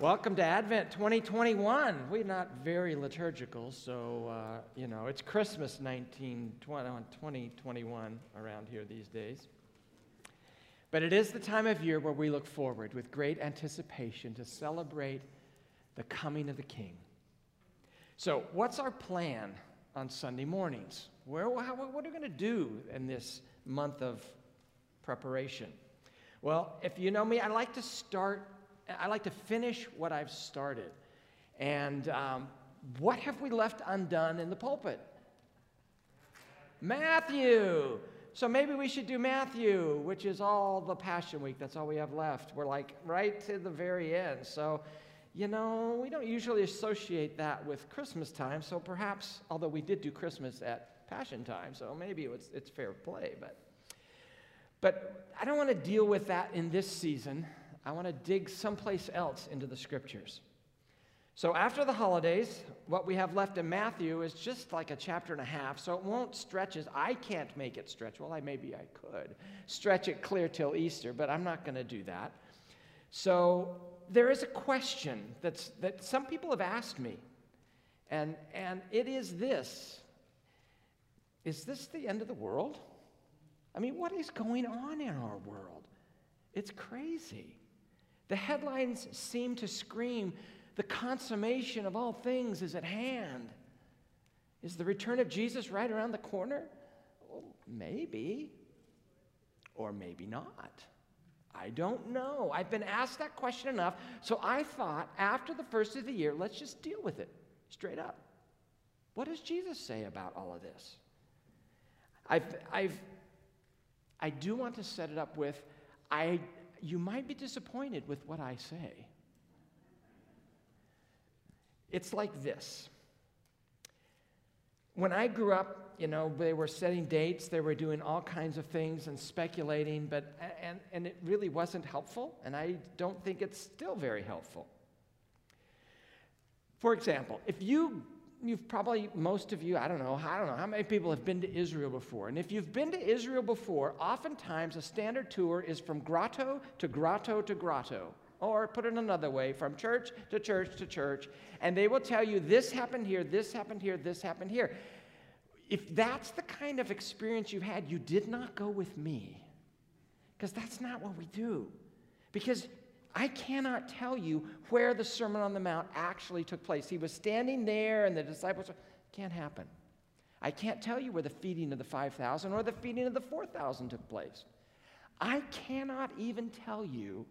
Welcome to Advent 2021. We're not very liturgical, so, uh, you know, it's Christmas 19, 2021 around here these days. But it is the time of year where we look forward with great anticipation to celebrate the coming of the King. So, what's our plan on Sunday mornings? Where, how, what are we going to do in this month of preparation? Well, if you know me, I like to start I like to finish what I've started. And um, what have we left undone in the pulpit? Matthew. So maybe we should do Matthew, which is all the Passion Week. That's all we have left. We're like right to the very end. So, you know, we don't usually associate that with Christmas time. So perhaps, although we did do Christmas at Passion time, so maybe it's, it's fair play. But, but I don't want to deal with that in this season. I want to dig someplace else into the scriptures. So, after the holidays, what we have left in Matthew is just like a chapter and a half, so it won't stretch as I can't make it stretch. Well, I maybe I could stretch it clear till Easter, but I'm not going to do that. So, there is a question that's, that some people have asked me, and, and it is this Is this the end of the world? I mean, what is going on in our world? It's crazy. The headlines seem to scream the consummation of all things is at hand. Is the return of Jesus right around the corner? Well, maybe, or maybe not. I don't know. I've been asked that question enough, so I thought after the first of the year, let's just deal with it straight up. What does Jesus say about all of this? I've, I've, I do want to set it up with I you might be disappointed with what I say. It's like this. When I grew up, you know, they were setting dates, they were doing all kinds of things and speculating, but and, and it really wasn't helpful, and I don't think it's still very helpful. For example, if you you've probably, most of you, I don't know, I don't know how many people have been to Israel before. And if you've been to Israel before, oftentimes a standard tour is from grotto to grotto to grotto. Or put it another way, from church to church to church. And they will tell you this happened here, this happened here, this happened here. If that's the kind of experience you've had, you did not go with me. Because that's not what we do. Because I cannot tell you where the Sermon on the Mount actually took place. He was standing there, and the disciples, can't happen. I can't tell you where the feeding of the 5,000 or the feeding of the 4,000 took place. I cannot even tell you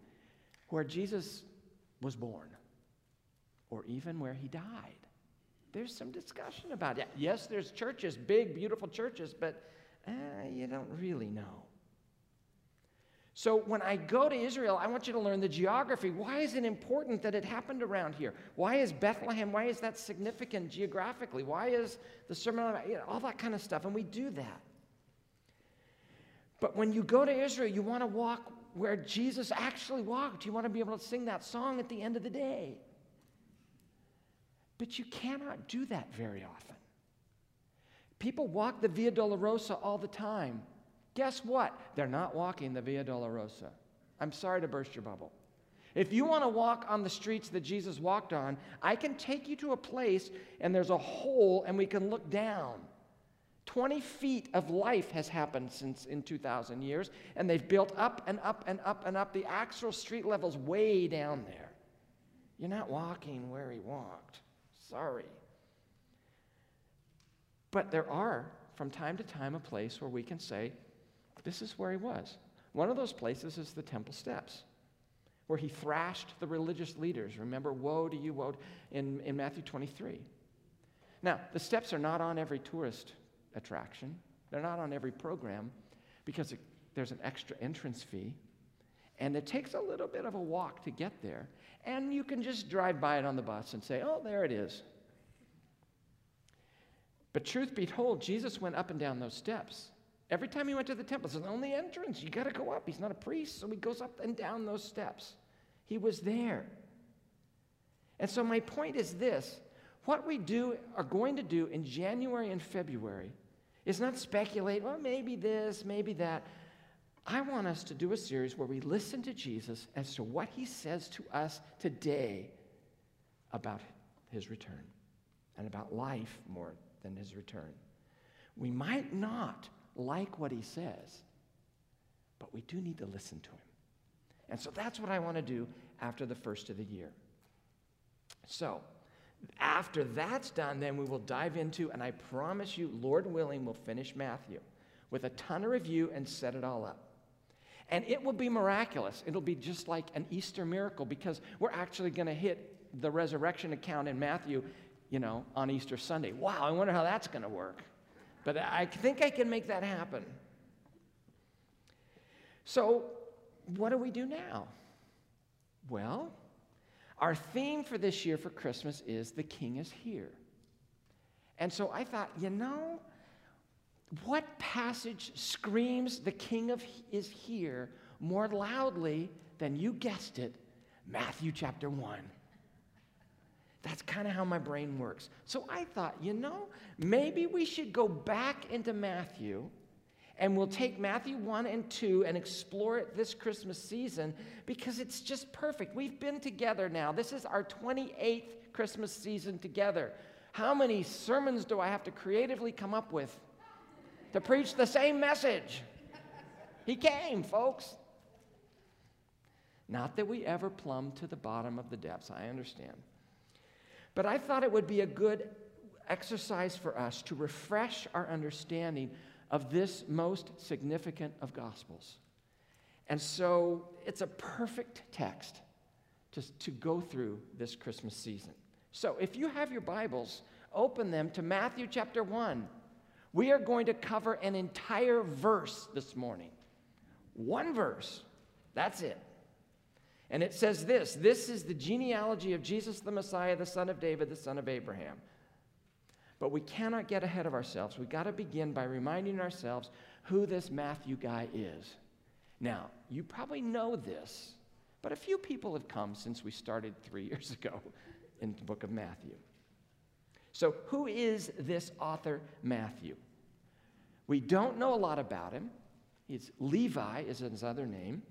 where Jesus was born or even where he died. There's some discussion about it. Yes, there's churches, big, beautiful churches, but uh, you don't really know. So when I go to Israel, I want you to learn the geography. Why is it important that it happened around here? Why is Bethlehem, why is that significant geographically? Why is the Sermon on you know, all that kind of stuff? And we do that. But when you go to Israel, you want to walk where Jesus actually walked. You want to be able to sing that song at the end of the day. But you cannot do that very often. People walk the Via Dolorosa all the time. Guess what? They're not walking the Via Dolorosa. I'm sorry to burst your bubble. If you want to walk on the streets that Jesus walked on, I can take you to a place and there's a hole and we can look down. 20 feet of life has happened since in 2,000 years, and they've built up and up and up and up. The actual street level's way down there. You're not walking where he walked. Sorry. But there are, from time to time, a place where we can say, this is where he was. One of those places is the temple steps, where he thrashed the religious leaders. Remember, woe to you, woe, in, in Matthew 23. Now, the steps are not on every tourist attraction, they're not on every program because it, there's an extra entrance fee. And it takes a little bit of a walk to get there. And you can just drive by it on the bus and say, oh, there it is. But truth be told, Jesus went up and down those steps. Every time he went to the temple, it's the only entrance. You got to go up. He's not a priest, so he goes up and down those steps. He was there. And so, my point is this what we do are going to do in January and February is not speculate, well, maybe this, maybe that. I want us to do a series where we listen to Jesus as to what he says to us today about his return and about life more than his return. We might not like what he says, but we do need to listen to him. And so that's what I want to do after the first of the year. So, after that's done, then we will dive into, and I promise you, Lord willing, we'll finish Matthew with a ton of review and set it all up. And it will be miraculous. It'll be just like an Easter miracle because we're actually going to hit the resurrection account in Matthew, you know, on Easter Sunday. Wow, I wonder how that's going to work. But I think I can make that happen. So, what do we do now? Well, our theme for this year for Christmas is The King is Here. And so I thought, you know, what passage screams the King of, is here more loudly than you guessed it? Matthew chapter 1. That's kind of how my brain works. So I thought, you know, maybe we should go back into Matthew and we'll take Matthew 1 and 2 and explore it this Christmas season because it's just perfect. We've been together now. This is our 28th Christmas season together. How many sermons do I have to creatively come up with to preach the same message? He came, folks. Not that we ever plumb to the bottom of the depths, I understand. But I thought it would be a good exercise for us to refresh our understanding of this most significant of Gospels. And so it's a perfect text to, to go through this Christmas season. So if you have your Bibles, open them to Matthew chapter 1. We are going to cover an entire verse this morning. One verse. That's it. And it says this this is the genealogy of Jesus the Messiah, the son of David, the son of Abraham. But we cannot get ahead of ourselves. We've got to begin by reminding ourselves who this Matthew guy is. Now, you probably know this, but a few people have come since we started three years ago in the book of Matthew. So, who is this author, Matthew? We don't know a lot about him. It's Levi is his other name.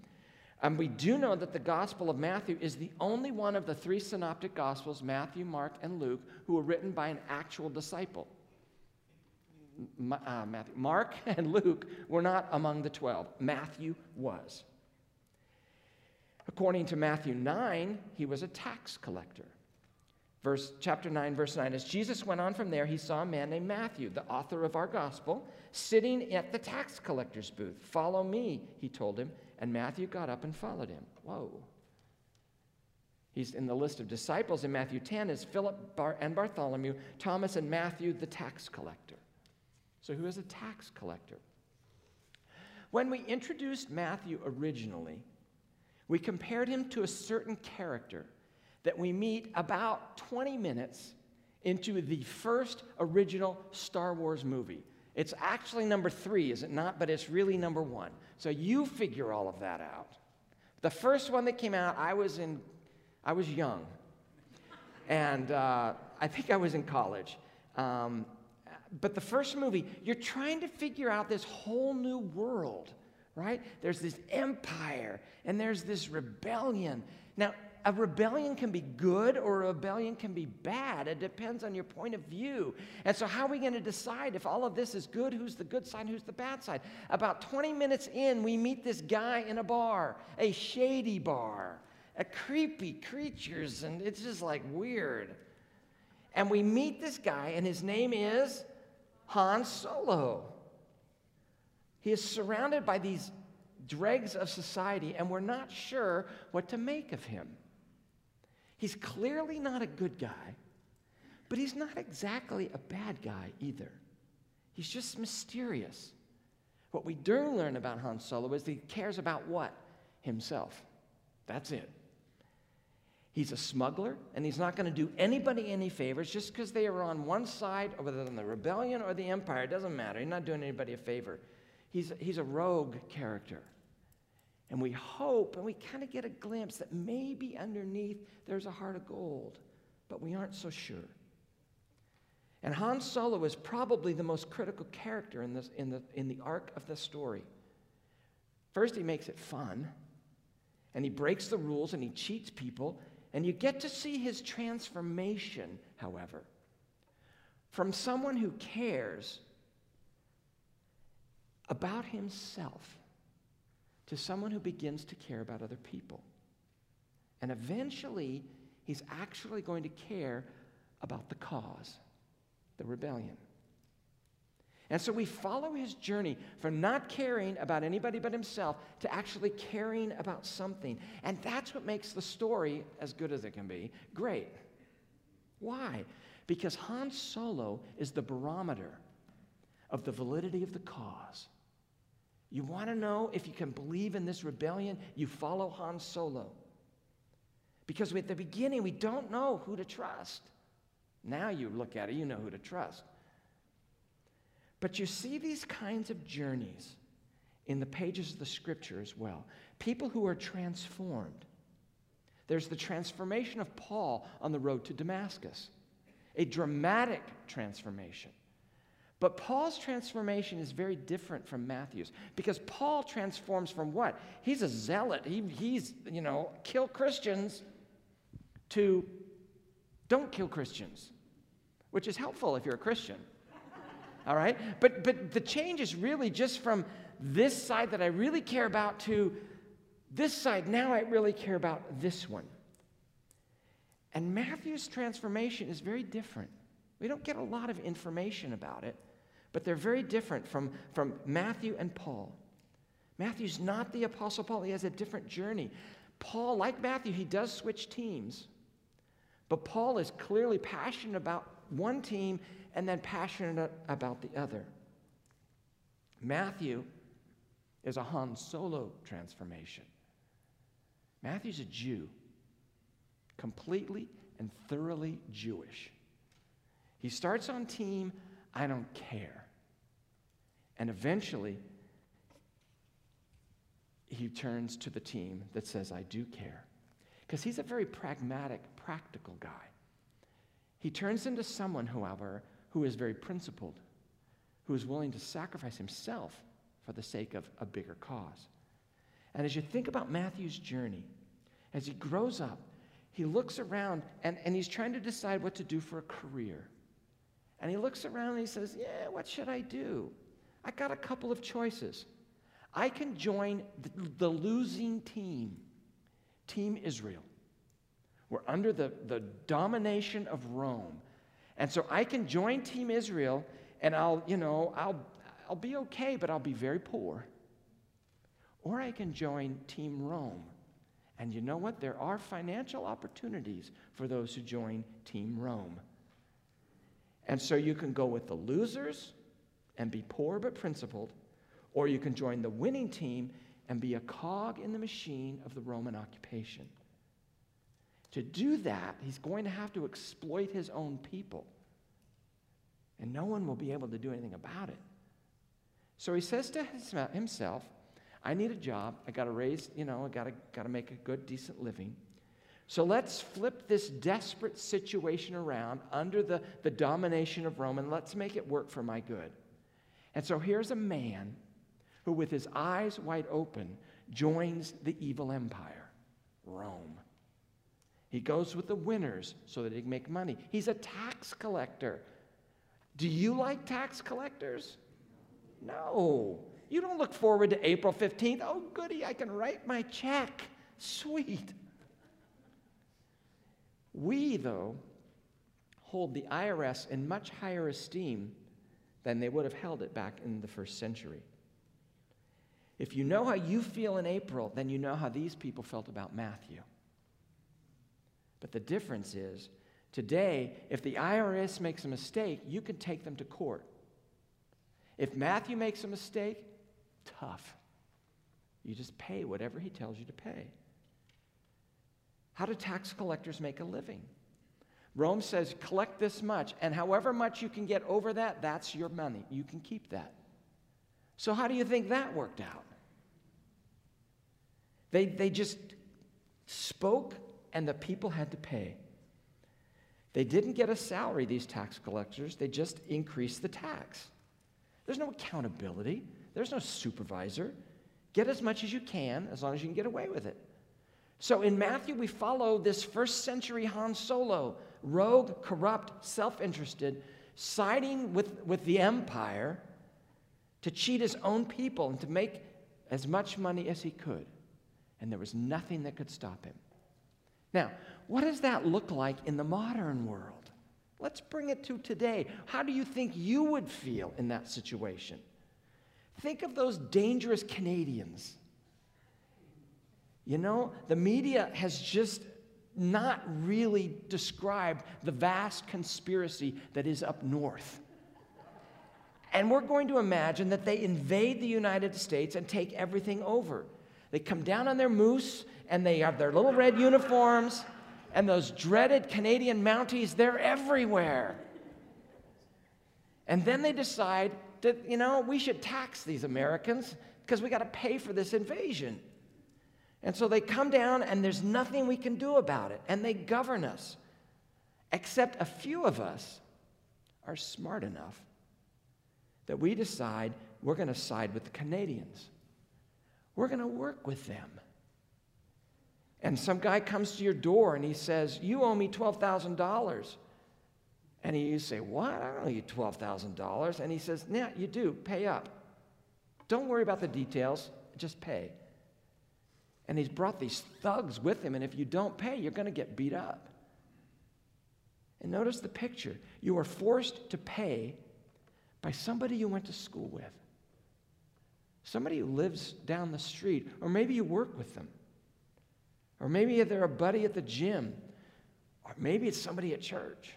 And we do know that the Gospel of Matthew is the only one of the three synoptic Gospels, Matthew, Mark, and Luke, who were written by an actual disciple. Uh, Matthew, Mark and Luke were not among the 12. Matthew was. According to Matthew 9, he was a tax collector. Verse, chapter 9, verse 9. As Jesus went on from there, he saw a man named Matthew, the author of our gospel, sitting at the tax collector's booth. Follow me, he told him. And Matthew got up and followed him. Whoa. He's in the list of disciples in Matthew 10 is Philip Bar- and Bartholomew, Thomas and Matthew, the tax collector. So, who is a tax collector? When we introduced Matthew originally, we compared him to a certain character that we meet about 20 minutes into the first original Star Wars movie. It's actually number three, is it not? But it's really number one. So you figure all of that out. The first one that came out, I was in, I was young, and uh, I think I was in college. Um, but the first movie, you're trying to figure out this whole new world, right? There's this empire, and there's this rebellion. Now, a rebellion can be good or a rebellion can be bad. It depends on your point of view. And so, how are we going to decide if all of this is good? Who's the good side? Who's the bad side? About 20 minutes in, we meet this guy in a bar, a shady bar, a creepy creatures, and it's just like weird. And we meet this guy, and his name is Han Solo. He is surrounded by these dregs of society, and we're not sure what to make of him. He's clearly not a good guy, but he's not exactly a bad guy either. He's just mysterious. What we do learn about Han Solo is that he cares about what? Himself. That's it. He's a smuggler, and he's not going to do anybody any favors just because they are on one side, whether in the rebellion or the empire. It doesn't matter. He's not doing anybody a favor. He's, he's a rogue character. And we hope and we kind of get a glimpse that maybe underneath there's a heart of gold, but we aren't so sure. And Han Solo is probably the most critical character in, this, in, the, in the arc of the story. First, he makes it fun, and he breaks the rules and he cheats people, And you get to see his transformation, however, from someone who cares about himself to someone who begins to care about other people. And eventually, he's actually going to care about the cause, the rebellion. And so we follow his journey from not caring about anybody but himself to actually caring about something. And that's what makes the story, as good as it can be, great. Why? Because Han Solo is the barometer of the validity of the cause. You want to know if you can believe in this rebellion? You follow Han Solo. Because at the beginning, we don't know who to trust. Now you look at it, you know who to trust. But you see these kinds of journeys in the pages of the scripture as well. People who are transformed. There's the transformation of Paul on the road to Damascus, a dramatic transformation. But Paul's transformation is very different from Matthew's because Paul transforms from what? He's a zealot. He, he's, you know, kill Christians to don't kill Christians, which is helpful if you're a Christian. All right? But, but the change is really just from this side that I really care about to this side, now I really care about this one. And Matthew's transformation is very different. We don't get a lot of information about it. But they're very different from, from Matthew and Paul. Matthew's not the Apostle Paul, he has a different journey. Paul, like Matthew, he does switch teams. But Paul is clearly passionate about one team and then passionate about the other. Matthew is a Han Solo transformation. Matthew's a Jew, completely and thoroughly Jewish. He starts on team I don't care. And eventually, he turns to the team that says, I do care. Because he's a very pragmatic, practical guy. He turns into someone, however, who is very principled, who is willing to sacrifice himself for the sake of a bigger cause. And as you think about Matthew's journey, as he grows up, he looks around and, and he's trying to decide what to do for a career. And he looks around and he says, Yeah, what should I do? I got a couple of choices. I can join the, losing team, Team Israel. We're under the, the domination of Rome. And so I can join Team Israel and I'll, you know, I'll, I'll be okay, but I'll be very poor. Or I can join Team Rome. And you know what? There are financial opportunities for those who join Team Rome. And so you can go with the losers and be poor but principled, or you can join the winning team and be a cog in the machine of the Roman occupation. To do that, he's going to have to exploit his own people. And no one will be able to do anything about it. So he says to himself, I need a job. I got to raise, you know, I got to, got to make a good, decent living. So let's flip this desperate situation around under the, the domination of Rome and let's make it work for my good. And so here's a man who, with his eyes wide open, joins the evil empire, Rome. He goes with the winners so that he can make money. He's a tax collector. Do you like tax collectors? No. You don't look forward to April 15th. Oh, goody, I can write my check. Sweet. We, though, hold the IRS in much higher esteem than they would have held it back in the first century. If you know how you feel in April, then you know how these people felt about Matthew. But the difference is, today, if the IRS makes a mistake, you can take them to court. If Matthew makes a mistake, tough. You just pay whatever he tells you to pay. How do tax collectors make a living? Rome says, collect this much, and however much you can get over that, that's your money. You can keep that. So, how do you think that worked out? They, they just spoke, and the people had to pay. They didn't get a salary, these tax collectors, they just increased the tax. There's no accountability, there's no supervisor. Get as much as you can as long as you can get away with it. So in Matthew, we follow this first century Han Solo, rogue, corrupt, self interested, siding with, with the empire to cheat his own people and to make as much money as he could. And there was nothing that could stop him. Now, what does that look like in the modern world? Let's bring it to today. How do you think you would feel in that situation? Think of those dangerous Canadians. You know, the media has just not really described the vast conspiracy that is up north. And we're going to imagine that they invade the United States and take everything over. They come down on their moose and they have their little red uniforms and those dreaded Canadian Mounties, they're everywhere. And then they decide that, you know, we should tax these Americans because we got to pay for this invasion. And so they come down, and there's nothing we can do about it. And they govern us. Except a few of us are smart enough that we decide we're going to side with the Canadians. We're going to work with them. And some guy comes to your door and he says, You owe me $12,000. And you say, What? I don't owe you $12,000. And he says, Yeah, you do. Pay up. Don't worry about the details, just pay. And he's brought these thugs with him, and if you don't pay, you're going to get beat up. And notice the picture. You are forced to pay by somebody you went to school with, somebody who lives down the street, or maybe you work with them. Or maybe they're a buddy at the gym. Or maybe it's somebody at church.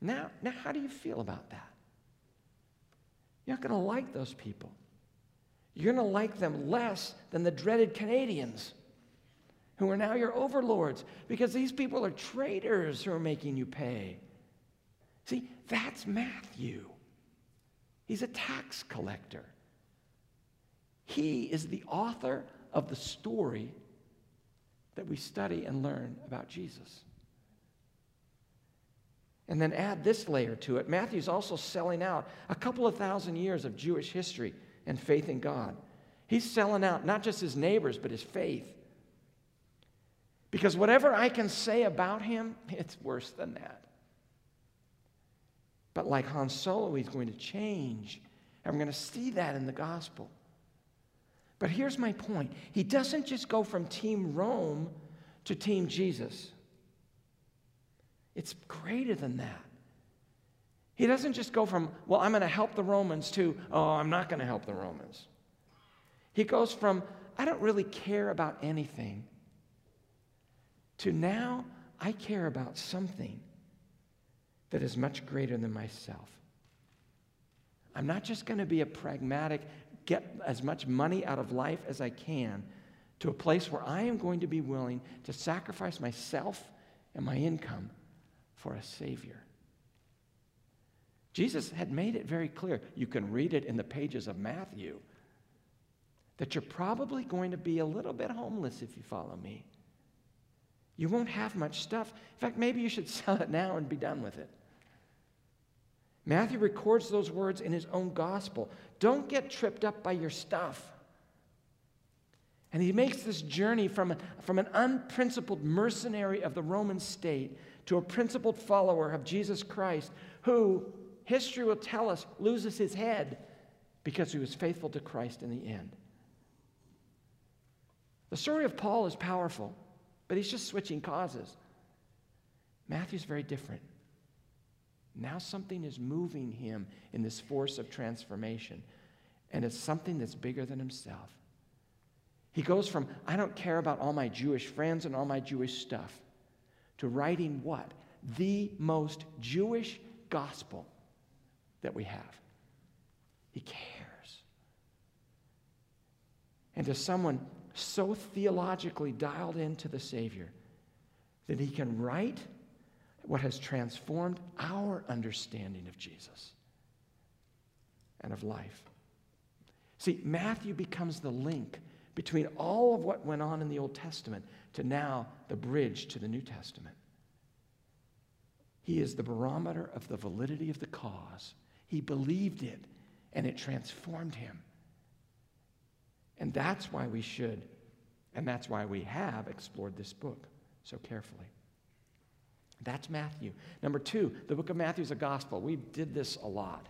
Now, now how do you feel about that? You're not going to like those people. You're going to like them less than the dreaded Canadians who are now your overlords because these people are traitors who are making you pay. See, that's Matthew. He's a tax collector. He is the author of the story that we study and learn about Jesus. And then add this layer to it. Matthew's also selling out a couple of thousand years of Jewish history and faith in God. He's selling out not just his neighbors, but his faith. Because whatever I can say about him, it's worse than that. But like Han Solo, he's going to change. And we're going to see that in the gospel. But here's my point He doesn't just go from Team Rome to Team Jesus, it's greater than that. He doesn't just go from, well, I'm going to help the Romans to, oh, I'm not going to help the Romans. He goes from, I don't really care about anything, to now I care about something that is much greater than myself. I'm not just going to be a pragmatic, get as much money out of life as I can to a place where I am going to be willing to sacrifice myself and my income for a Savior. Jesus had made it very clear. You can read it in the pages of Matthew that you're probably going to be a little bit homeless if you follow me. You won't have much stuff. In fact, maybe you should sell it now and be done with it. Matthew records those words in his own gospel. Don't get tripped up by your stuff. And he makes this journey from, from an unprincipled mercenary of the Roman state to a principled follower of Jesus Christ who, history will tell us, loses his head because he was faithful to Christ in the end. The story of Paul is powerful, but he's just switching causes. Matthew's very different. Now something is moving him in this force of transformation, and it's something that's bigger than himself. He goes from, I don't care about all my Jewish friends and all my Jewish stuff, to writing what? The most Jewish gospel that we have. He cares. And to someone so theologically dialed into the Savior that he can write what has transformed our understanding of Jesus and of life. See, Matthew becomes the link between all of what went on in the Old Testament to now the bridge to the New Testament. He is the barometer of the validity of the cause. He believed it, and it transformed him. And that's why we should And that's why we have explored this book so carefully. That's Matthew. Number two, the book of Matthew is a gospel. We did this a lot.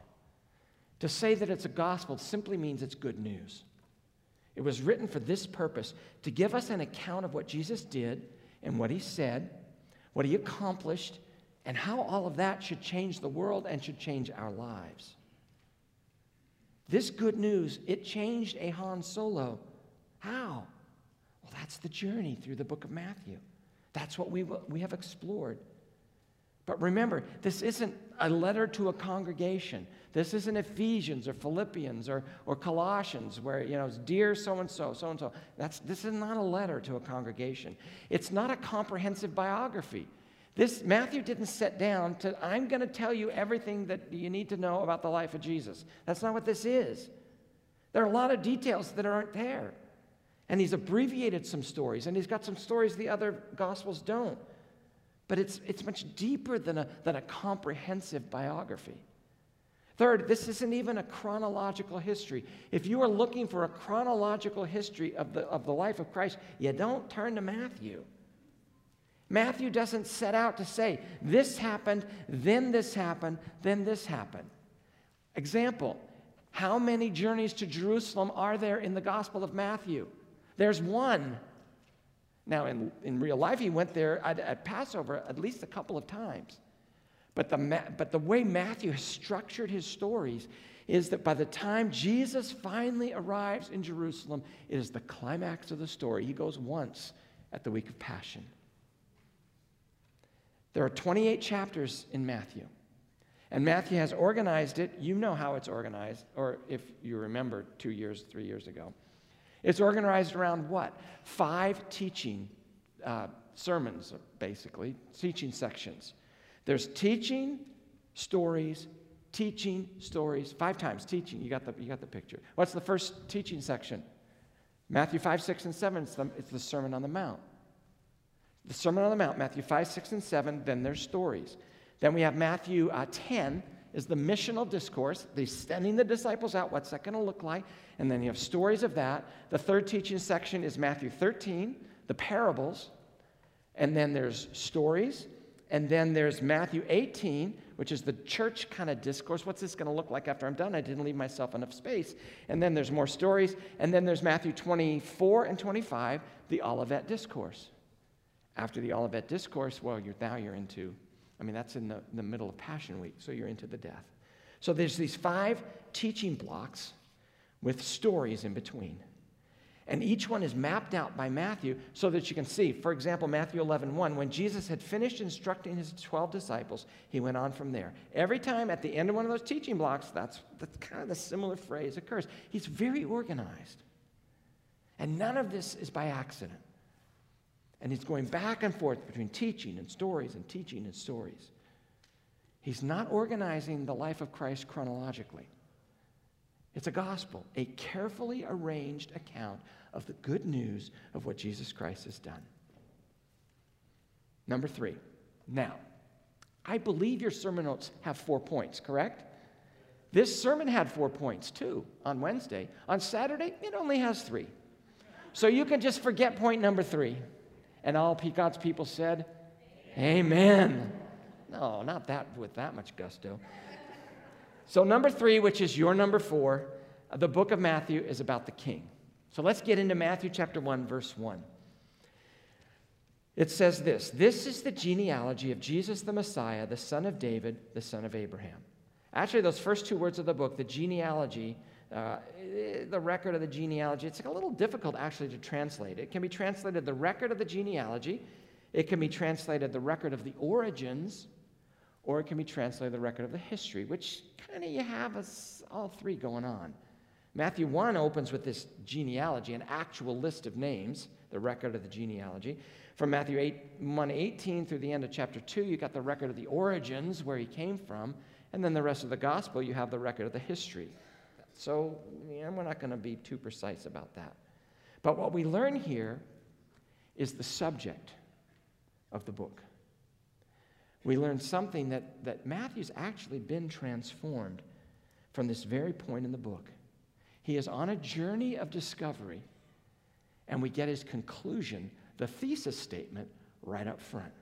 To say that it's a gospel simply means it's good news. It was written for this purpose to give us an account of what Jesus did and what he said, what he accomplished, and how all of that should change the world and should change our lives. This good news, it changed a Han Solo. How? Well, that's the journey through the book of Matthew. That's what we, we have explored. But remember, this isn't a letter to a congregation. This isn't Ephesians or Philippians or, or Colossians where, you know, it's dear so and so, so and so. That's This is not a letter to a congregation. It's not a comprehensive biography. This Matthew didn't sit down to, I'm going to tell you everything that you need to know about the life of Jesus. That's not what this is. There are a lot of details that aren't there. And he's abbreviated some stories, and he's got some stories the other gospels don't. But it's, it's much deeper than a, than a comprehensive biography. Third, this isn't even a chronological history. If you are looking for a chronological history of the, of the life of Christ, you don't turn to Matthew. Matthew doesn't set out to say, this happened, then this happened, then this happened. Example, how many journeys to Jerusalem are there in the Gospel of Matthew? There's one. Now, in, in real life, he went there at, at Passover at least a couple of times. But the, but the way Matthew has structured his stories is that by the time Jesus finally arrives in Jerusalem, it is the climax of the story. He goes once at the week of Passion. There are 28 chapters in Matthew. And Matthew has organized it. You know how it's organized, or if you remember two years, three years ago. It's organized around what? Five teaching uh, sermons, basically, teaching sections. There's teaching, stories, teaching, stories, five times teaching. You got the, you got the picture. What's the first teaching section? Matthew 5, 6, and 7. It's the, it's the Sermon on the Mount. The Sermon on the Mount, Matthew 5, 6, and 7. Then there's stories. Then we have Matthew uh, 10, is the missional discourse. They're sending the disciples out. What's that going to look like? And then you have stories of that. The third teaching section is Matthew 13, the parables. And then there's stories. And then there's Matthew 18, which is the church kind of discourse. What's this going to look like after I'm done? I didn't leave myself enough space. And then there's more stories. And then there's Matthew 24 and 25, the Olivet Discourse. After the Olivet Discourse, well, you're, now you're into I mean, that's in the, the middle of Passion Week, so you're into the death. So there's these five teaching blocks with stories in between. And each one is mapped out by Matthew so that you can see. For example, Matthew 11, 1, when Jesus had finished instructing his 12 disciples, he went on from there. Every time at the end of one of those teaching blocks, that's, that's kind of the similar phrase occurs. He's very organized. And none of this is by accident. And he's going back and forth between teaching and stories and teaching and stories. He's not organizing the life of Christ chronologically. It's a gospel, a carefully arranged account of the good news of what Jesus Christ has done. Number three. Now, I believe your sermon notes have four points, correct? This sermon had four points too on Wednesday. On Saturday, it only has three. So you can just forget point number three. And all God's people said, Amen. No, not that with that much gusto. So, number three, which is your number four, uh, the book of Matthew is about the king. So let's get into Matthew chapter 1, verse 1. It says this This is the genealogy of Jesus the Messiah, the son of David, the son of Abraham. Actually, those first two words of the book, the genealogy, uh, the record of the genealogy, it's a little difficult actually to translate. It can be translated the record of the genealogy, it can be translated the record of the origins, or it can be translated the record of the history, which kind of you have us all three going on. Matthew 1 opens with this genealogy, an actual list of names, the record of the genealogy. From Matthew 8, 1 18 through the end of chapter 2, you got the record of the origins, where he came from. And then the rest of the gospel, you have the record of the history. So yeah, we're not going to be too precise about that. But what we learn here is the subject of the book. We learn something that, that Matthew's actually been transformed from this very point in the book. He is on a journey of discovery, And we get his conclusion, the thesis statement, right up front.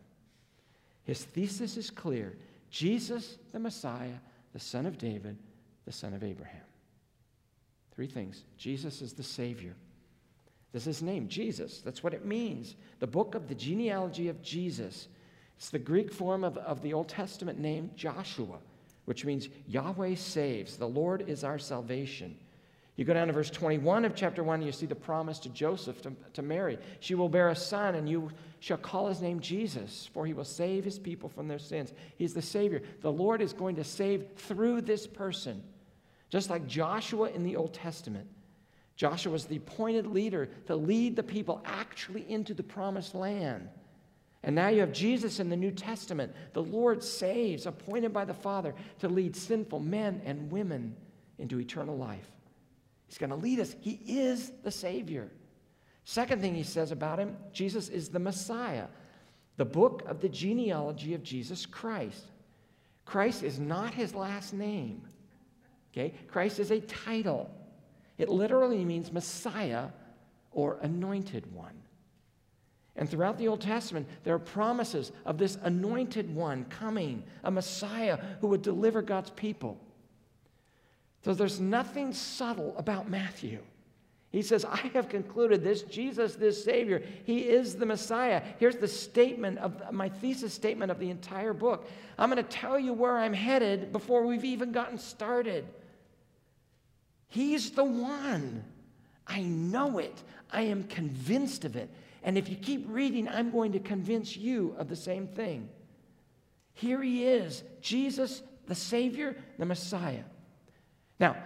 His thesis is clear Jesus, the Messiah, the son of David, the son of Abraham. Three things Jesus is the Savior. This is his name, Jesus. That's what it means. The book of the genealogy of Jesus. It's the Greek form of, of the Old Testament name Joshua, which means Yahweh saves. The Lord is our salvation. You go down to verse 21 of chapter 1, you see the promise to Joseph to, to Mary. She will bear a son, and you shall call his name Jesus, for he will save his people from their sins. He's the Savior. The Lord is going to save through this person, just like Joshua in the Old Testament. Joshua was the appointed leader to lead the people actually into the promised land. And now you have Jesus in the New Testament. The Lord saves, appointed by the Father to lead sinful men and women into eternal life. He's going to lead us. He is the Savior. Second thing he says about him Jesus is the Messiah, the book of the genealogy of Jesus Christ. Christ is not his last name. Okay? Christ is a title. It literally means Messiah or anointed one. And throughout the Old Testament, there are promises of this anointed one coming, a Messiah who would deliver God's people. So there's nothing subtle about Matthew. He says, I have concluded this Jesus, this Savior, He is the Messiah. Here's the statement of my thesis statement of the entire book. I'm going to tell you where I'm headed before we've even gotten started. He's the one. I know it. I am convinced of it. And if you keep reading, I'm going to convince you of the same thing. Here he is Jesus, the Savior, the Messiah. Now,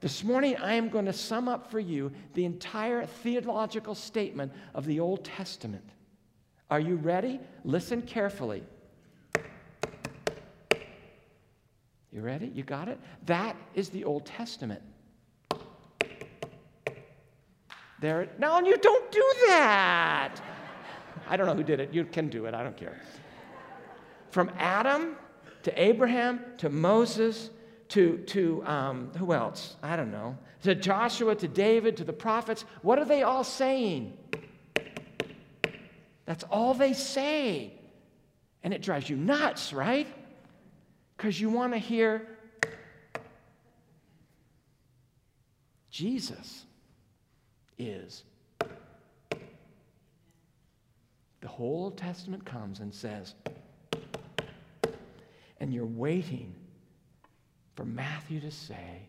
this morning I am going to sum up for you the entire theological statement of the Old Testament. Are you ready? Listen carefully. You ready? You got it? That is the Old Testament. There. No, and you don't do that. I don't know who did it. You can do it. I don't care. From Adam to Abraham to Moses to, to um, who else? I don't know. To Joshua, to David, to the prophets. What are they all saying? That's all they say. And it drives you nuts, right? Because you want to hear Jesus is. The whole Old Testament comes and says, and you're waiting for Matthew to say,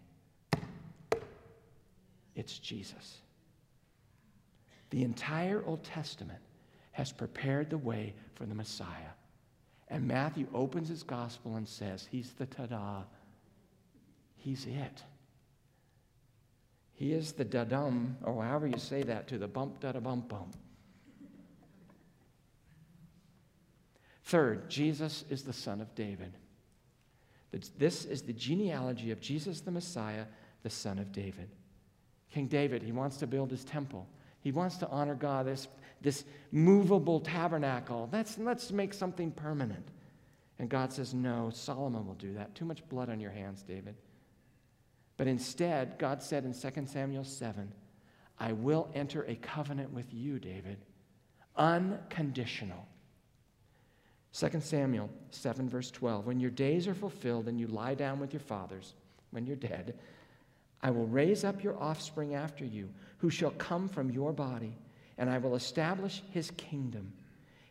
it's Jesus. The entire Old Testament has prepared the way for the Messiah. And Matthew opens his gospel and says, He's the ta-da. He's it. He is the da-dum, or however you say that, to the bump da da bump bump. Third, Jesus is the son of David. This is the genealogy of Jesus the Messiah, the son of David. King David, he wants to build his temple. He wants to honor God, this, this movable tabernacle. Let's, let's make something permanent. And God says, No, Solomon will do that. Too much blood on your hands, David. But instead, God said in 2 Samuel 7, I will enter a covenant with you, David, unconditional. 2 Samuel 7, verse 12. When your days are fulfilled and you lie down with your fathers, when you're dead, I will raise up your offspring after you, who shall come from your body, and I will establish his kingdom.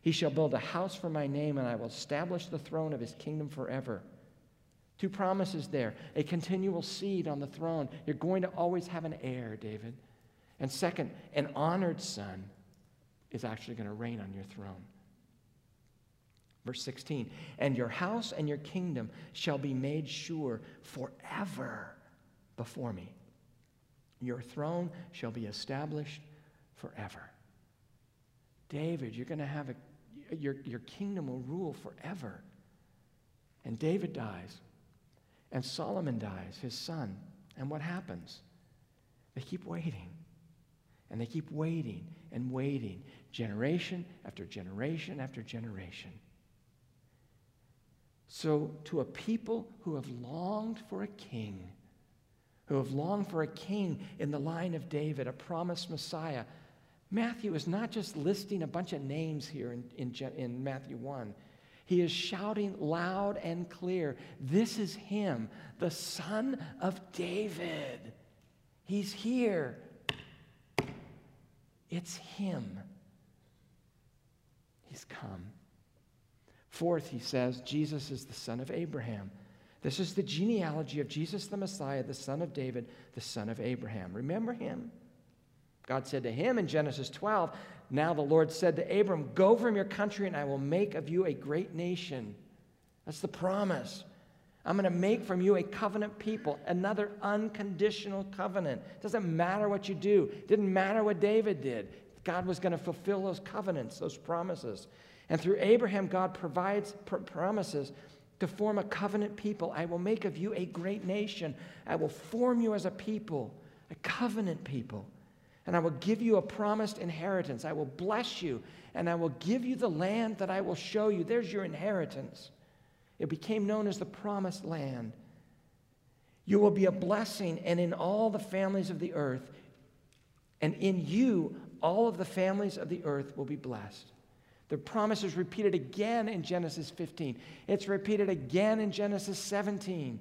He shall build a house for my name, and I will establish the throne of his kingdom forever. Two promises there a continual seed on the throne. You're going to always have an heir, David. And second, an honored son is actually going to reign on your throne. Verse 16, and your house and your kingdom shall be made sure forever before me. Your throne shall be established forever. David, you're going to have a, your, your kingdom will rule forever. And David dies, and Solomon dies, his son. And what happens? They keep waiting, and they keep waiting and waiting, generation after generation after generation. So, to a people who have longed for a king, who have longed for a king in the line of David, a promised Messiah, Matthew is not just listing a bunch of names here in, in, in Matthew 1. He is shouting loud and clear this is him, the son of David. He's here. It's him. He's come. Fourth, he says, Jesus is the son of Abraham. This is the genealogy of Jesus the Messiah, the son of David, the son of Abraham. Remember him? God said to him in Genesis 12, Now the Lord said to Abram, Go from your country, and I will make of you a great nation. That's the promise. I'm going to make from you a covenant people, another unconditional covenant. It doesn't matter what you do, it didn't matter what David did. God was going to fulfill those covenants, those promises. And through Abraham, God provides pr- promises to form a covenant people. I will make of you a great nation. I will form you as a people, a covenant people and I will give you a promised inheritance. I will bless you, and I will give you the land that I will show you. There's your inheritance. It became known as the promised land. You will be a blessing, and in all the families of the earth, and in you, all of the families of the earth will be blessed. The promise is repeated again in Genesis 15. It's repeated again in Genesis 17.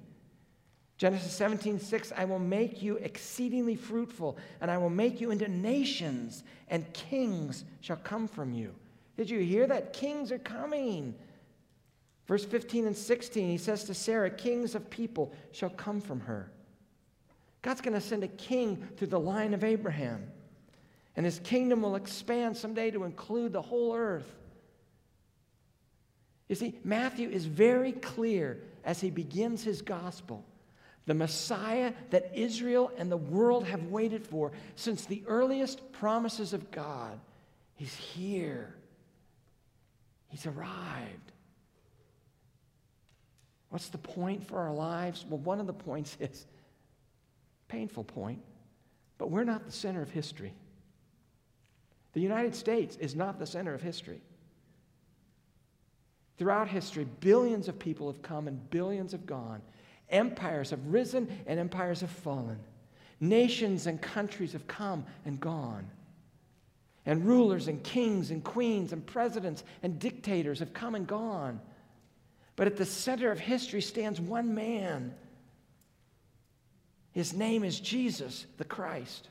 Genesis 17, 6, I will make you exceedingly fruitful, and I will make you into nations, and kings shall come from you. Did you hear that? Kings are coming. Verse 15 and 16, he says to Sarah, Kings of people shall come from her. God's going to send a king through the line of Abraham, and his kingdom will expand someday to include the whole earth. You see, Matthew is very clear as he begins his gospel the Messiah that Israel and the world have waited for since the earliest promises of God. He's here. He's arrived. What's the point for our lives? Well, one of the points is painful point, but we're not the center of history. The United States is not the center of history. Throughout history, billions of people have come and billions have gone. Empires have risen and empires have fallen. Nations and countries have come and gone. And rulers and kings and queens and presidents and dictators have come and gone. But at the center of history stands one man. His name is Jesus the Christ.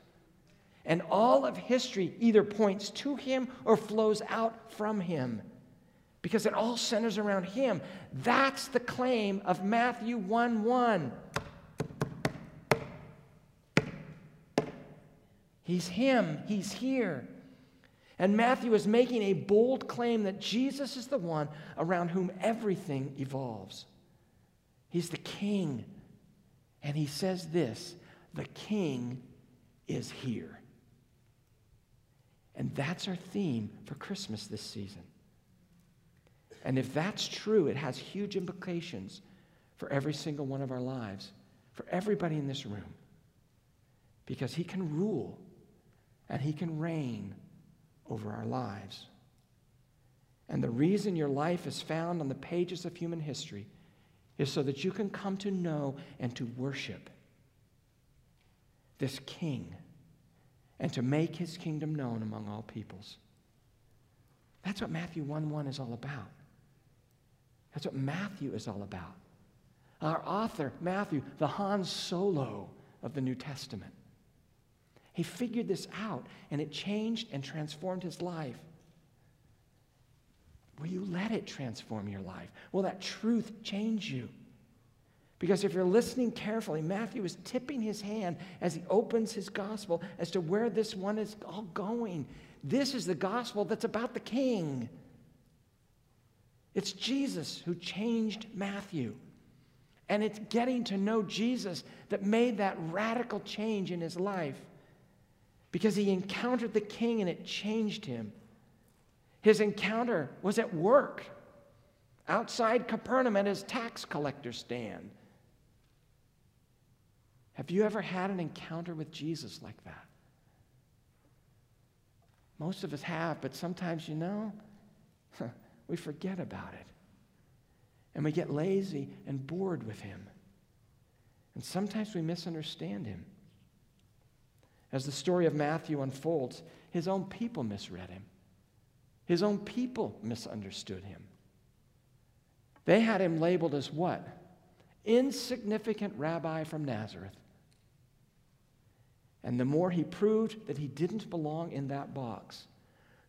And all of history either points to him or flows out from him because it all centers around him. That's the claim of Matthew 1 1. He's him, he's here. And Matthew is making a bold claim that Jesus is the one around whom everything evolves. He's the king. And he says this the king is here. And that's our theme for Christmas this season. And if that's true, it has huge implications for every single one of our lives, for everybody in this room. Because He can rule and He can reign over our lives. And the reason your life is found on the pages of human history is so that you can come to know and to worship this King and to make His kingdom known among all peoples. That's what Matthew 1 1 is all about. That's what Matthew is all about. Our author, Matthew, the Han Solo of the New Testament. He figured this out, and it changed and transformed his life. Will you let it transform your life? Will that truth change you? Because if you're listening carefully, Matthew is tipping his hand as he opens his gospel as to where this one is all going. This is the gospel that's about the king. It's Jesus who changed Matthew. And it's getting to know Jesus that made that radical change in his life because he encountered the king and it changed him. His encounter was at work outside Capernaum at his tax collector stand. Have you ever had an encounter with Jesus like that? Most of us have, but sometimes, you know, we forget about it. And we get lazy and bored with Him. And sometimes we misunderstand Him. As the story of Matthew unfolds, his own people misread him. His own people misunderstood him. They had him labeled as what? Insignificant rabbi from Nazareth. And the more he proved that he didn't belong in that box,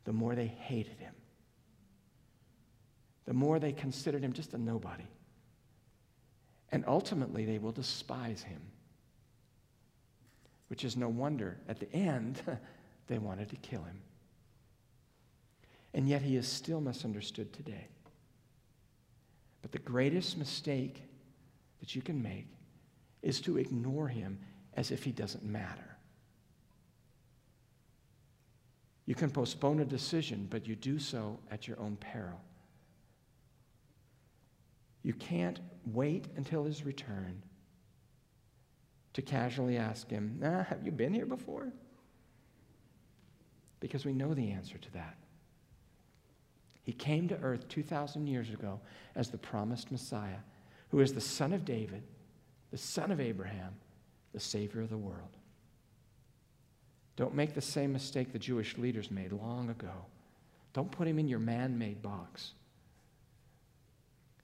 the more they hated him. The more they considered him just a nobody. And ultimately, they will despise him. Which is no wonder. At the end, they wanted to kill him. And yet, he is still misunderstood today. But the greatest mistake that you can make is to ignore him as if he doesn't matter. You can postpone a decision, but you do so at your own peril. You can't wait until his return to casually ask him, ah, Have you been here before? Because we know the answer to that. He came to earth 2,000 years ago as the promised Messiah, who is the son of David, the son of Abraham, the Savior of the world. Don't make the same mistake the Jewish leaders made long ago. Don't put him in your man made box.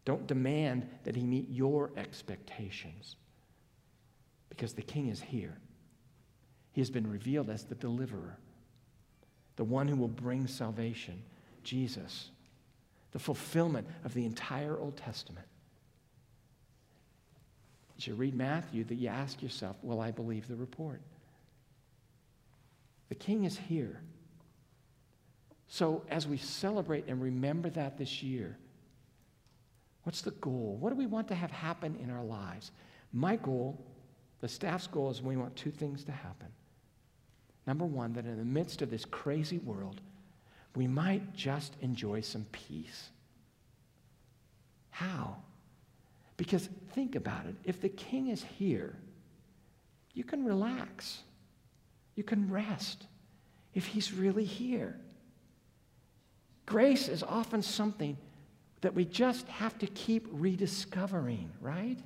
Don't demand that he meet your expectations because the king is here. He has been revealed as the deliverer, the one who will bring salvation, Jesus, the fulfillment of the entire Old Testament. As you read Matthew, that you ask yourself, Will I believe the report? The king is here. So, as we celebrate and remember that this year, What's the goal? What do we want to have happen in our lives? My goal, the staff's goal, is we want two things to happen. Number one, that in the midst of this crazy world, we might just enjoy some peace. How? Because think about it if the king is here, you can relax, you can rest if he's really here. Grace is often something that we just have to keep rediscovering, right?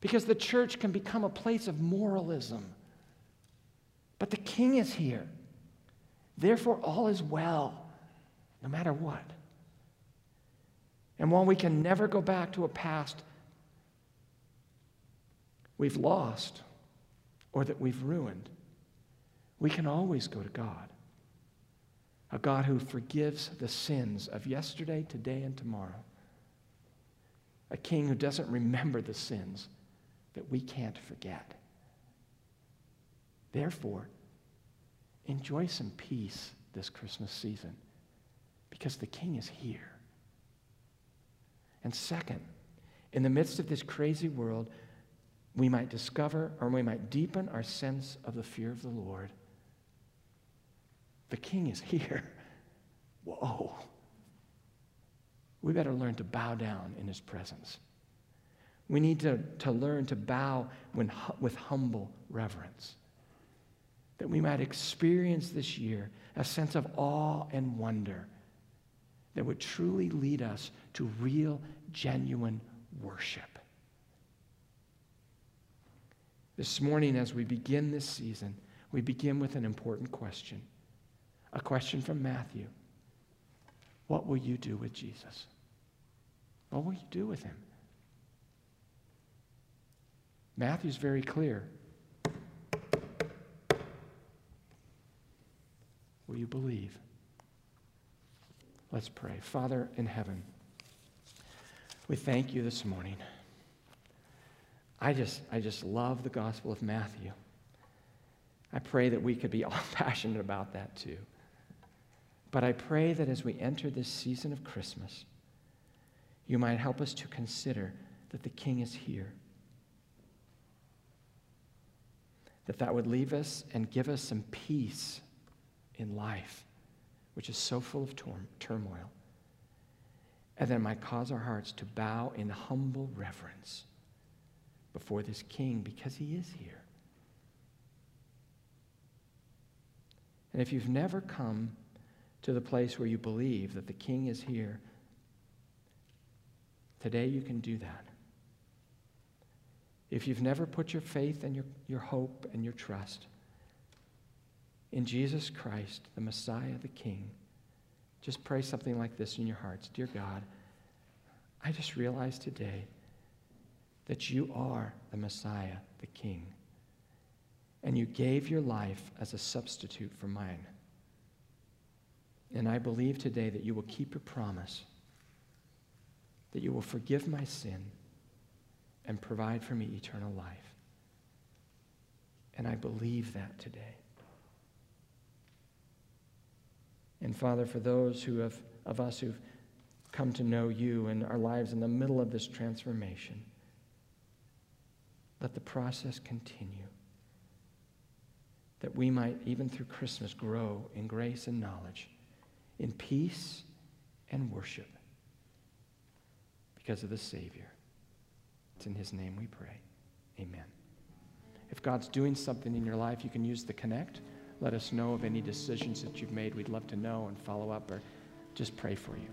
Because the church can become a place of moralism. But the king is here. Therefore, all is well, no matter what. And while we can never go back to a past we've lost or that we've ruined, we can always go to God a God who forgives the sins of yesterday, today, and tomorrow. A king who doesn't remember the sins that we can't forget. Therefore, enjoy some peace this Christmas season because the king is here. And second, in the midst of this crazy world, we might discover or we might deepen our sense of the fear of the Lord the king is here. Whoa. We better learn to bow down in his presence. We need to, to learn to bow when, with humble reverence. That we might experience this year a sense of awe and wonder that would truly lead us to real, genuine worship. This morning, as we begin this season, we begin with an important question a question from Matthew What will you do with Jesus? What will you do with him? Matthew's very clear. Will you believe? Let's pray. Father in heaven, we thank you this morning. I just, I just love the Gospel of Matthew. I pray that we could be all passionate about that too. But I pray that as we enter this season of Christmas, you might help us to consider that the King is here. That that would leave us and give us some peace in life, which is so full of tor- turmoil. And that might cause our hearts to bow in humble reverence before this King because he is here. And if you've never come to the place where you believe that the King is here, today you can do that. If you've never put your faith and your, your hope and your trust in Jesus Christ, the Messiah, the King. Just pray something like this in your hearts Dear God, I just realized today that you are the Messiah, the King, and you gave your life as a substitute for mine. And I believe today that you will keep your promise, that you will forgive my sin and provide for me eternal life. And I believe that today. And Father, for those who have, of us who've come to know you and our lives in the middle of this transformation, let the process continue. That we might, even through Christmas, grow in grace and knowledge, in peace and worship because of the Savior. It's in His name we pray. Amen. If God's doing something in your life, you can use the connect. Let us know of any decisions that you've made. We'd love to know and follow up or just pray for you.